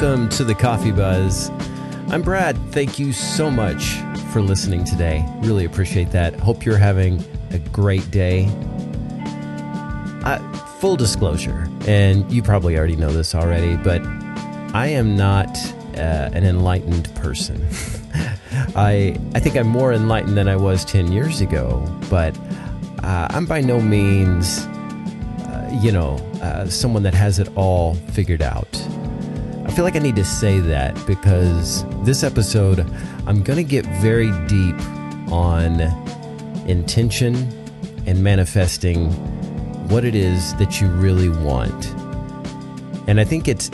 welcome to the Coffee Buzz. I'm Brad. Thank you so much for listening today. Really appreciate that. Hope you're having a great day. Full disclosure, and you probably already know this already, but I am not uh, an enlightened person. I I think I'm more enlightened than I was ten years ago, but uh, I'm by no means, uh, you know, uh, someone that has it all figured out. Feel like I need to say that because this episode, I'm going to get very deep on intention and manifesting what it is that you really want. And I think it's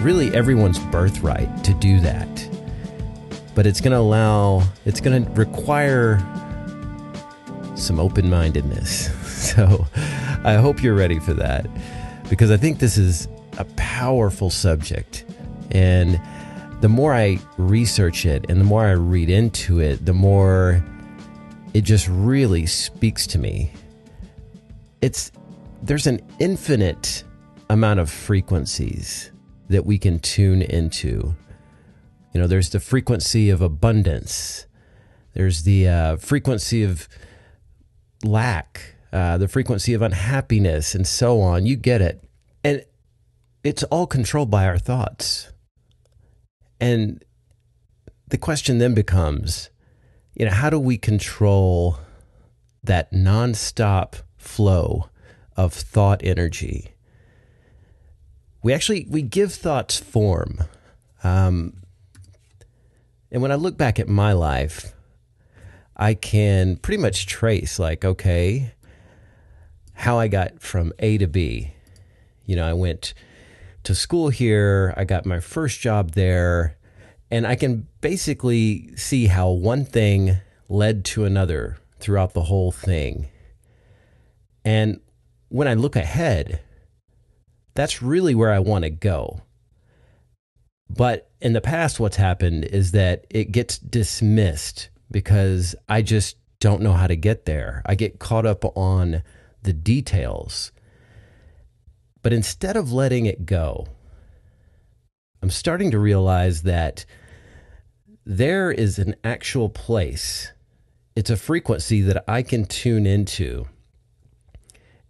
really everyone's birthright to do that. But it's going to allow, it's going to require some open mindedness. So I hope you're ready for that because I think this is a powerful subject. And the more I research it and the more I read into it, the more it just really speaks to me. It's there's an infinite amount of frequencies that we can tune into. You know, there's the frequency of abundance. There's the uh, frequency of lack, uh, the frequency of unhappiness, and so on. You get it. And it's all controlled by our thoughts. And the question then becomes, you know, how do we control that nonstop flow of thought energy? We actually we give thoughts form. Um, and when I look back at my life, I can pretty much trace like, okay, how I got from A to B. You know, I went to school here. I got my first job there. And I can basically see how one thing led to another throughout the whole thing. And when I look ahead, that's really where I want to go. But in the past, what's happened is that it gets dismissed because I just don't know how to get there. I get caught up on the details but instead of letting it go, I'm starting to realize that there is an actual place. It's a frequency that I can tune into.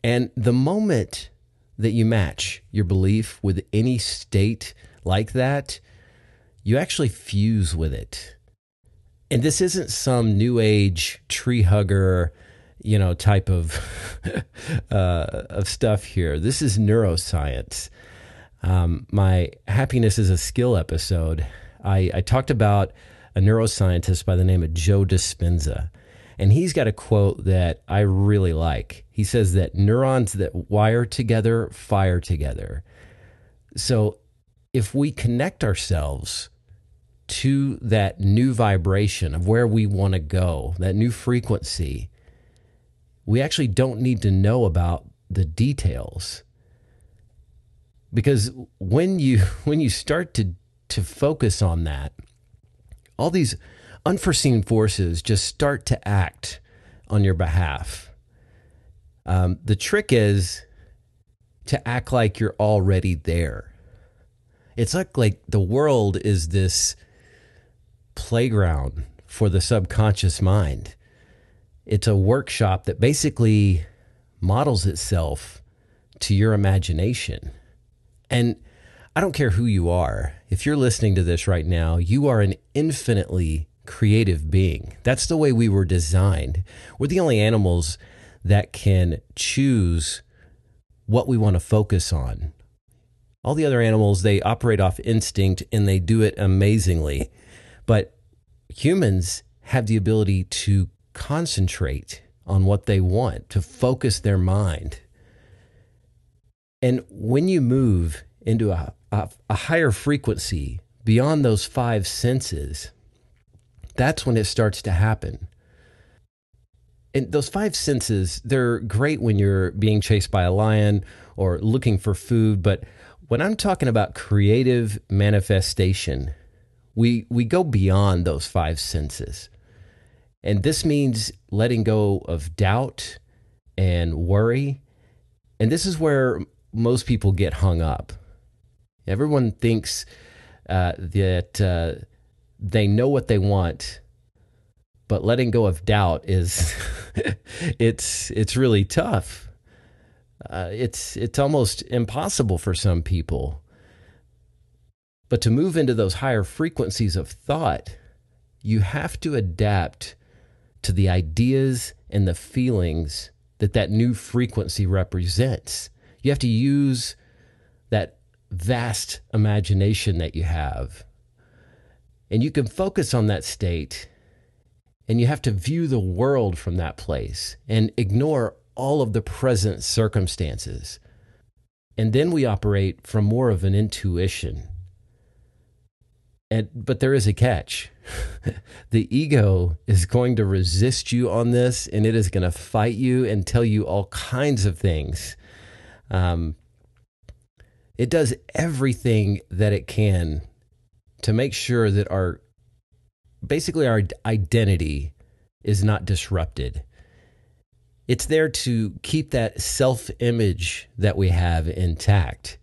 And the moment that you match your belief with any state like that, you actually fuse with it. And this isn't some new age tree hugger you know type of uh, of stuff here. This is neuroscience. Um, my happiness is a skill episode. I, I talked about a neuroscientist by the name of Joe Dispenza, and he's got a quote that I really like. He says that neurons that wire together fire together. So if we connect ourselves to that new vibration of where we want to go, that new frequency, we actually don't need to know about the details. Because when you when you start to to focus on that all these unforeseen forces just start to act on your behalf. Um, the trick is to act like you're already there. It's like like the world is this playground for the subconscious mind it's a workshop that basically models itself to your imagination. And I don't care who you are. If you're listening to this right now, you are an infinitely creative being. That's the way we were designed. We're the only animals that can choose what we want to focus on. All the other animals, they operate off instinct and they do it amazingly. But humans have the ability to concentrate on what they want, to focus their mind. And when you move into a, a, a, higher frequency beyond those five senses, that's when it starts to happen. And those five senses, they're great when you're being chased by a lion or looking for food. But when I'm talking about creative manifestation, we, we go beyond those five senses. And this means letting go of doubt and worry. And this is where most people get hung up. Everyone thinks uh, that uh, they know what they want, but letting go of doubt is it's it's really tough. Uh, it's it's almost impossible for some people. But to move into those higher frequencies of thought, you have to adapt to the ideas and the feelings that that new frequency represents. You have to use that vast imagination that you have. And you can focus on that state and you have to view the world from that place and ignore all of the present circumstances. And then we operate from more of an intuition. And, but there is a catch. the ego is going to resist you on this and it is going to fight you and tell you all kinds of things. Um, it does everything that it can to make sure that our basically our identity is not disrupted. It's there to keep that self image that we have intact.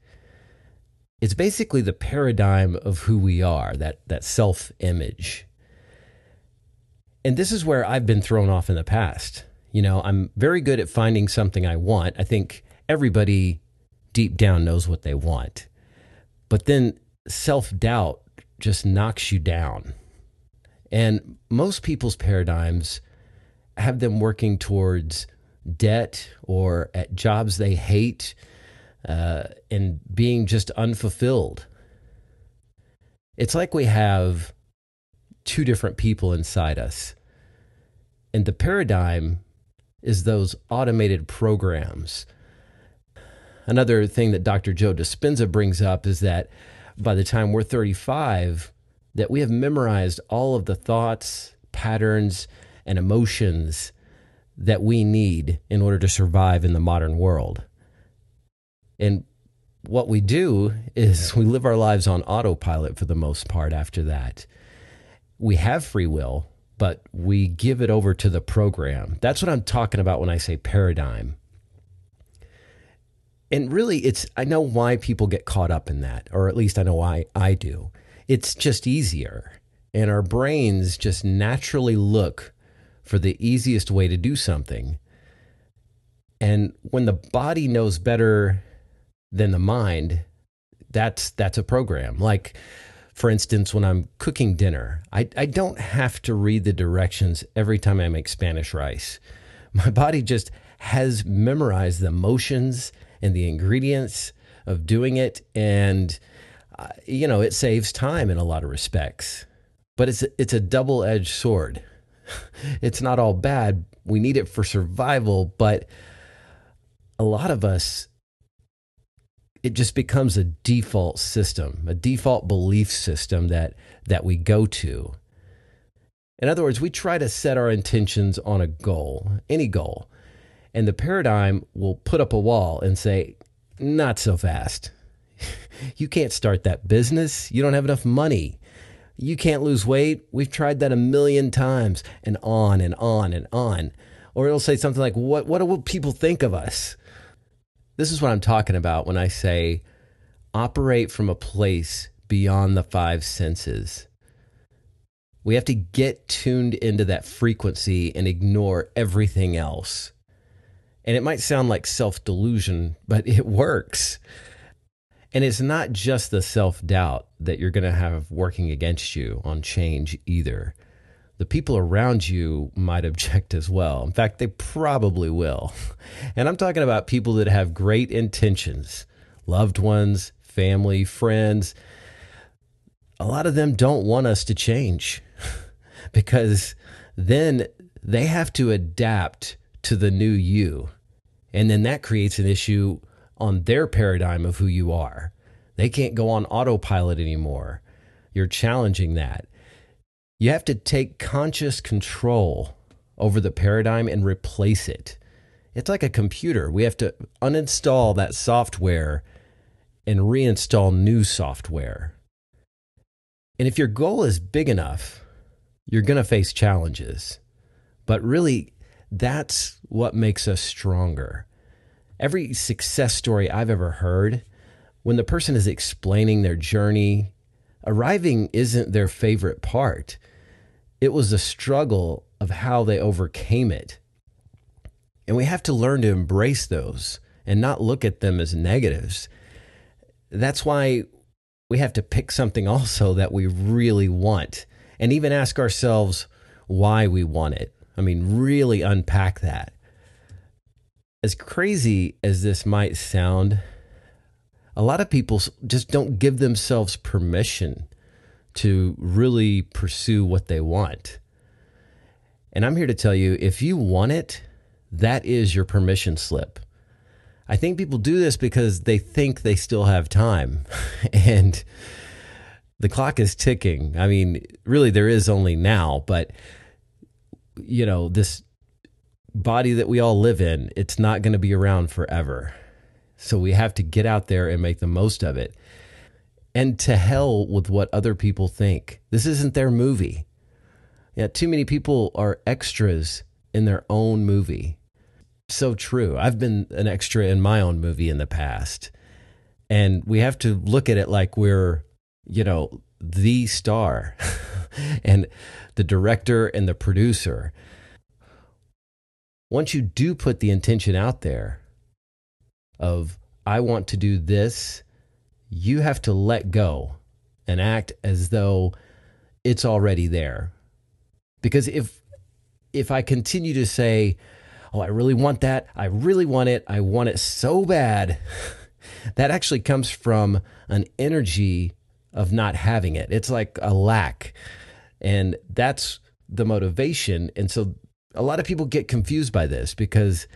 It's basically the paradigm of who we are, that, that self image. And this is where I've been thrown off in the past. You know, I'm very good at finding something I want. I think everybody deep down knows what they want. But then self doubt just knocks you down. And most people's paradigms have them working towards debt or at jobs they hate uh, and being just unfulfilled. It's like we have two different people inside us. And the paradigm is those automated programs another thing that Dr. Joe Dispenza brings up is that by the time we're 35, that we have memorized all of the thoughts, patterns, and emotions that we need in order to survive in the modern world. And what we do is we live our lives on autopilot for the most part after that. We have free will, but we give it over to the program. That's what I'm talking about when I say paradigm and really it's i know why people get caught up in that or at least i know why i do it's just easier and our brains just naturally look for the easiest way to do something and when the body knows better than the mind that's that's a program like for instance when i'm cooking dinner i, I don't have to read the directions every time i make spanish rice my body just has memorized the motions and the ingredients of doing it. And, uh, you know, it saves time in a lot of respects. But it's, it's a double edged sword. it's not all bad. We need it for survival. But a lot of us, it just becomes a default system, a default belief system that, that we go to. In other words, we try to set our intentions on a goal, any goal. And the paradigm will put up a wall and say, not so fast. you can't start that business. You don't have enough money. You can't lose weight. We've tried that a million times and on and on and on. Or it'll say something like, what, what will people think of us? This is what I'm talking about when I say operate from a place beyond the five senses. We have to get tuned into that frequency and ignore everything else. And it might sound like self delusion, but it works. And it's not just the self doubt that you're going to have working against you on change either. The people around you might object as well. In fact, they probably will. And I'm talking about people that have great intentions loved ones, family, friends. A lot of them don't want us to change because then they have to adapt to the new you. And then that creates an issue on their paradigm of who you are. They can't go on autopilot anymore. You're challenging that. You have to take conscious control over the paradigm and replace it. It's like a computer. We have to uninstall that software and reinstall new software. And if your goal is big enough, you're going to face challenges. But really, that's what makes us stronger. Every success story I've ever heard, when the person is explaining their journey arriving isn't their favorite part. It was the struggle of how they overcame it. And we have to learn to embrace those and not look at them as negatives. That's why we have to pick something also that we really want and even ask ourselves why we want it. I mean, really unpack that. As crazy as this might sound, a lot of people just don't give themselves permission to really pursue what they want. And I'm here to tell you if you want it, that is your permission slip. I think people do this because they think they still have time. and the clock is ticking. I mean, really, there is only now, but, you know, this body that we all live in, it's not going to be around forever. So we have to get out there and make the most of it. And to hell with what other people think. This isn't their movie. Yeah, too many people are extras in their own movie. So true. I've been an extra in my own movie in the past. And we have to look at it like we're, you know, the star and the director and the producer. Once you do put the intention out there, of I want to do this, you have to let go and act as though it's already there. Because if if I continue to say, "Oh, I really want that. I really want it. I want it so bad." that actually comes from an energy of not having it. It's like a lack. And that's the motivation. And so a lot of people get confused by this because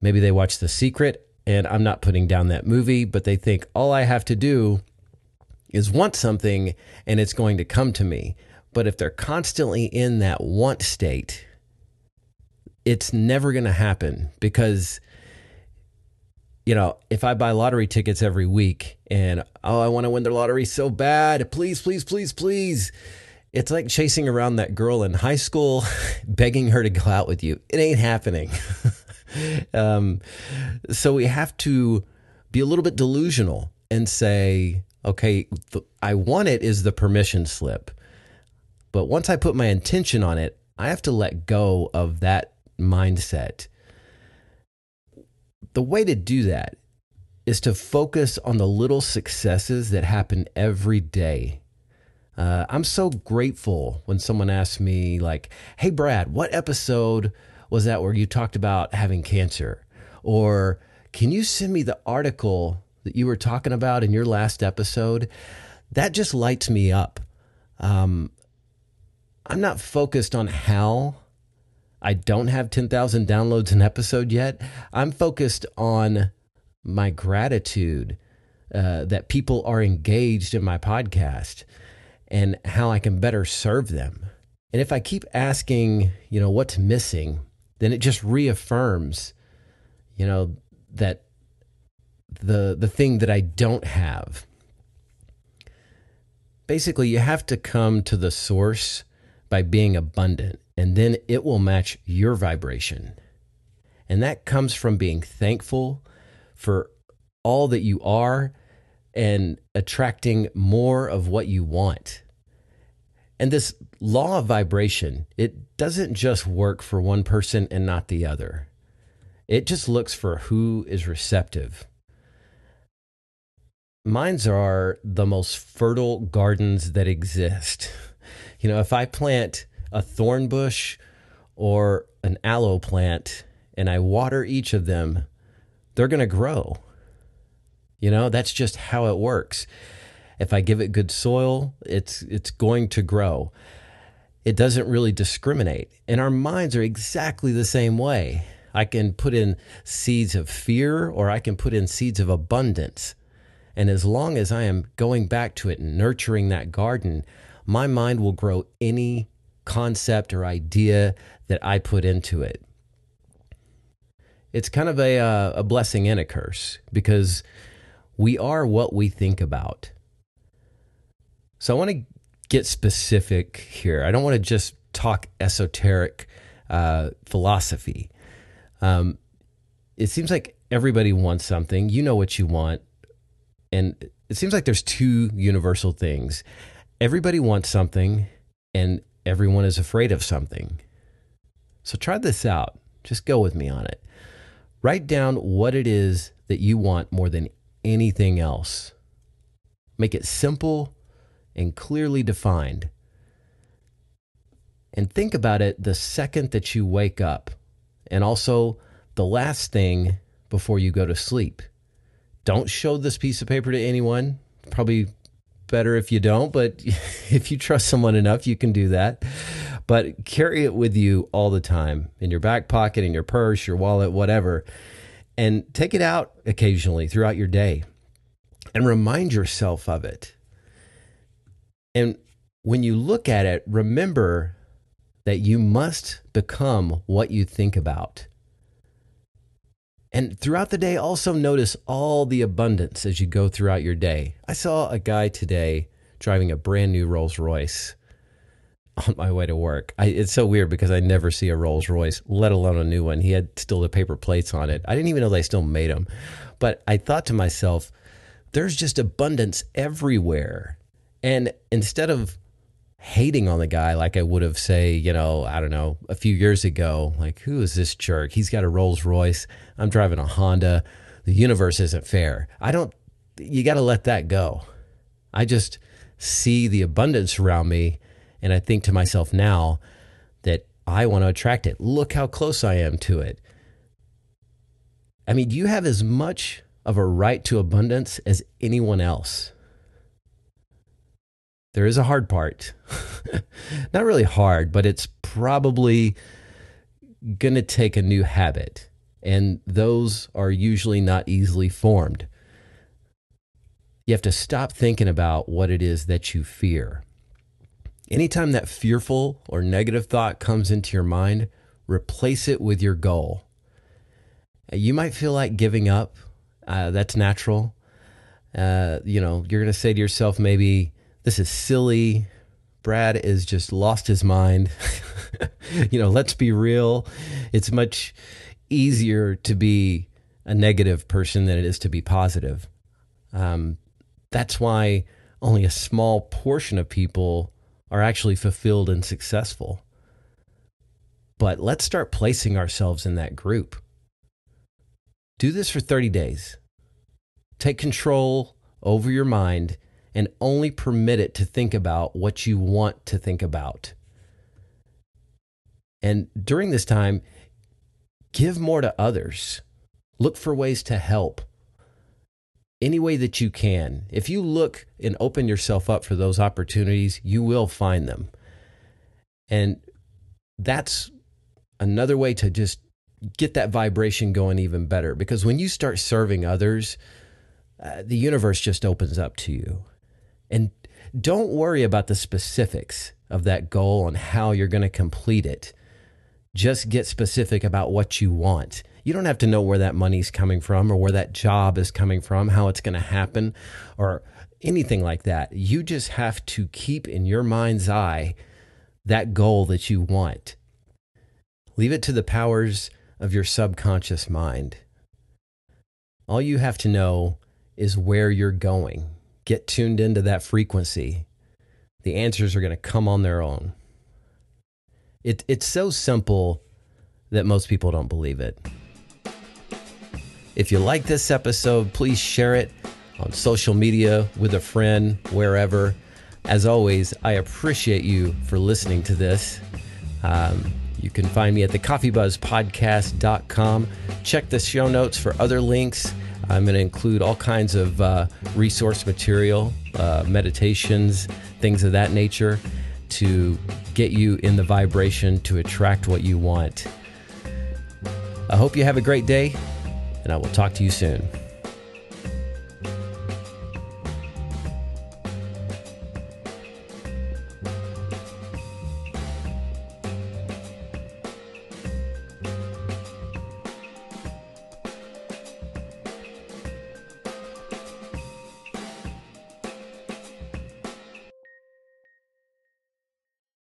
maybe they watch The Secret and I'm not putting down that movie, but they think all I have to do is want something and it's going to come to me. But if they're constantly in that want state, it's never going to happen because you know, if I buy lottery tickets every week and oh, I want to win the lottery so bad, please, please, please, please. It's like chasing around that girl in high school, begging her to go out with you. It ain't happening. um, so we have to be a little bit delusional and say, okay, I want it is the permission slip. But once I put my intention on it, I have to let go of that mindset. The way to do that is to focus on the little successes that happen every day. Uh, I'm so grateful when someone asks me, like, hey, Brad, what episode was that where you talked about having cancer? Or can you send me the article that you were talking about in your last episode? That just lights me up. Um, I'm not focused on how I don't have 10,000 downloads an episode yet. I'm focused on my gratitude uh, that people are engaged in my podcast and how I can better serve them. And if I keep asking, you know, what's missing, then it just reaffirms, you know, that the the thing that I don't have. Basically, you have to come to the source by being abundant, and then it will match your vibration. And that comes from being thankful for all that you are and attracting more of what you want. And this law of vibration, it doesn't just work for one person and not the other. It just looks for who is receptive. Mines are the most fertile gardens that exist. You know, if I plant a thorn bush or an aloe plant and I water each of them, they're going to grow. You know, that's just how it works. If I give it good soil, it's it's going to grow. It doesn't really discriminate. And our minds are exactly the same way. I can put in seeds of fear or I can put in seeds of abundance. And as long as I am going back to it and nurturing that garden, my mind will grow any concept or idea that I put into it. It's kind of a, uh, a blessing and a curse because we are what we think about. So I want to get specific here. I don't want to just talk esoteric uh, philosophy. Um, it seems like everybody wants something. You know what you want, and it seems like there's two universal things. Everybody wants something, and everyone is afraid of something. So try this out. Just go with me on it. Write down what it is that you want more than anything else. Make it simple and clearly defined. And think about it the second that you wake up, and also the last thing before you go to sleep. Don't show this piece of paper to anyone. Probably better if you don't, but if you trust someone enough, you can do that. But carry it with you all the time in your back pocket, in your purse, your wallet, whatever. And take it out occasionally throughout your day and remind yourself of it. And when you look at it, remember that you must become what you think about. And throughout the day, also notice all the abundance as you go throughout your day. I saw a guy today driving a brand new Rolls Royce on my way to work. I, it's so weird because I never see a Rolls Royce, let alone a new one. He had still the paper plates on it. I didn't even know they still made them. But I thought to myself, there's just abundance everywhere. And instead of hating on the guy like I would have, say, you know, I don't know, a few years ago, like, who is this jerk? He's got a Rolls Royce. I'm driving a Honda. The universe isn't fair. I don't, you got to let that go. I just see the abundance around me and I think to myself now that I want to attract it. Look how close I am to it. I mean, you have as much of a right to abundance as anyone else. There is a hard part. Not really hard, but it's probably going to take a new habit. And those are usually not easily formed. You have to stop thinking about what it is that you fear. Anytime that fearful or negative thought comes into your mind, replace it with your goal. You might feel like giving up. Uh, that's natural. Uh, you know, you're going to say to yourself, maybe, this is silly. Brad is just lost his mind. you know, let's be real. It's much easier to be a negative person than it is to be positive. Um, that's why only a small portion of people are actually fulfilled and successful. But let's start placing ourselves in that group. Do this for 30 days. Take control over your mind and only permit it to think about what you want to think about. And during this time, give more to others. Look for ways to help any way that you can. If you look and open yourself up for those opportunities, you will find them. And that's another way to just get that vibration going even better because when you start serving others, uh, the universe just opens up to you. And don't worry about the specifics of that goal and how you're going to complete it. Just get specific about what you want you don't have to know where that money's coming from or where that job is coming from, how it's going to happen, or anything like that. You just have to keep in your mind's eye that goal that you want. Leave it to the powers of your subconscious mind. All you have to know is where you're going. Get tuned into that frequency. The answers are going to come on their own. It, it's so simple that most people don't believe it. If you like this episode, please share it on social media with a friend, wherever. As always, I appreciate you for listening to this. Um, you can find me at thecoffeebuzzpodcast.com. Check the show notes for other links. I'm going to include all kinds of uh, resource material, uh, meditations, things of that nature to get you in the vibration to attract what you want. I hope you have a great day and I will talk to you soon.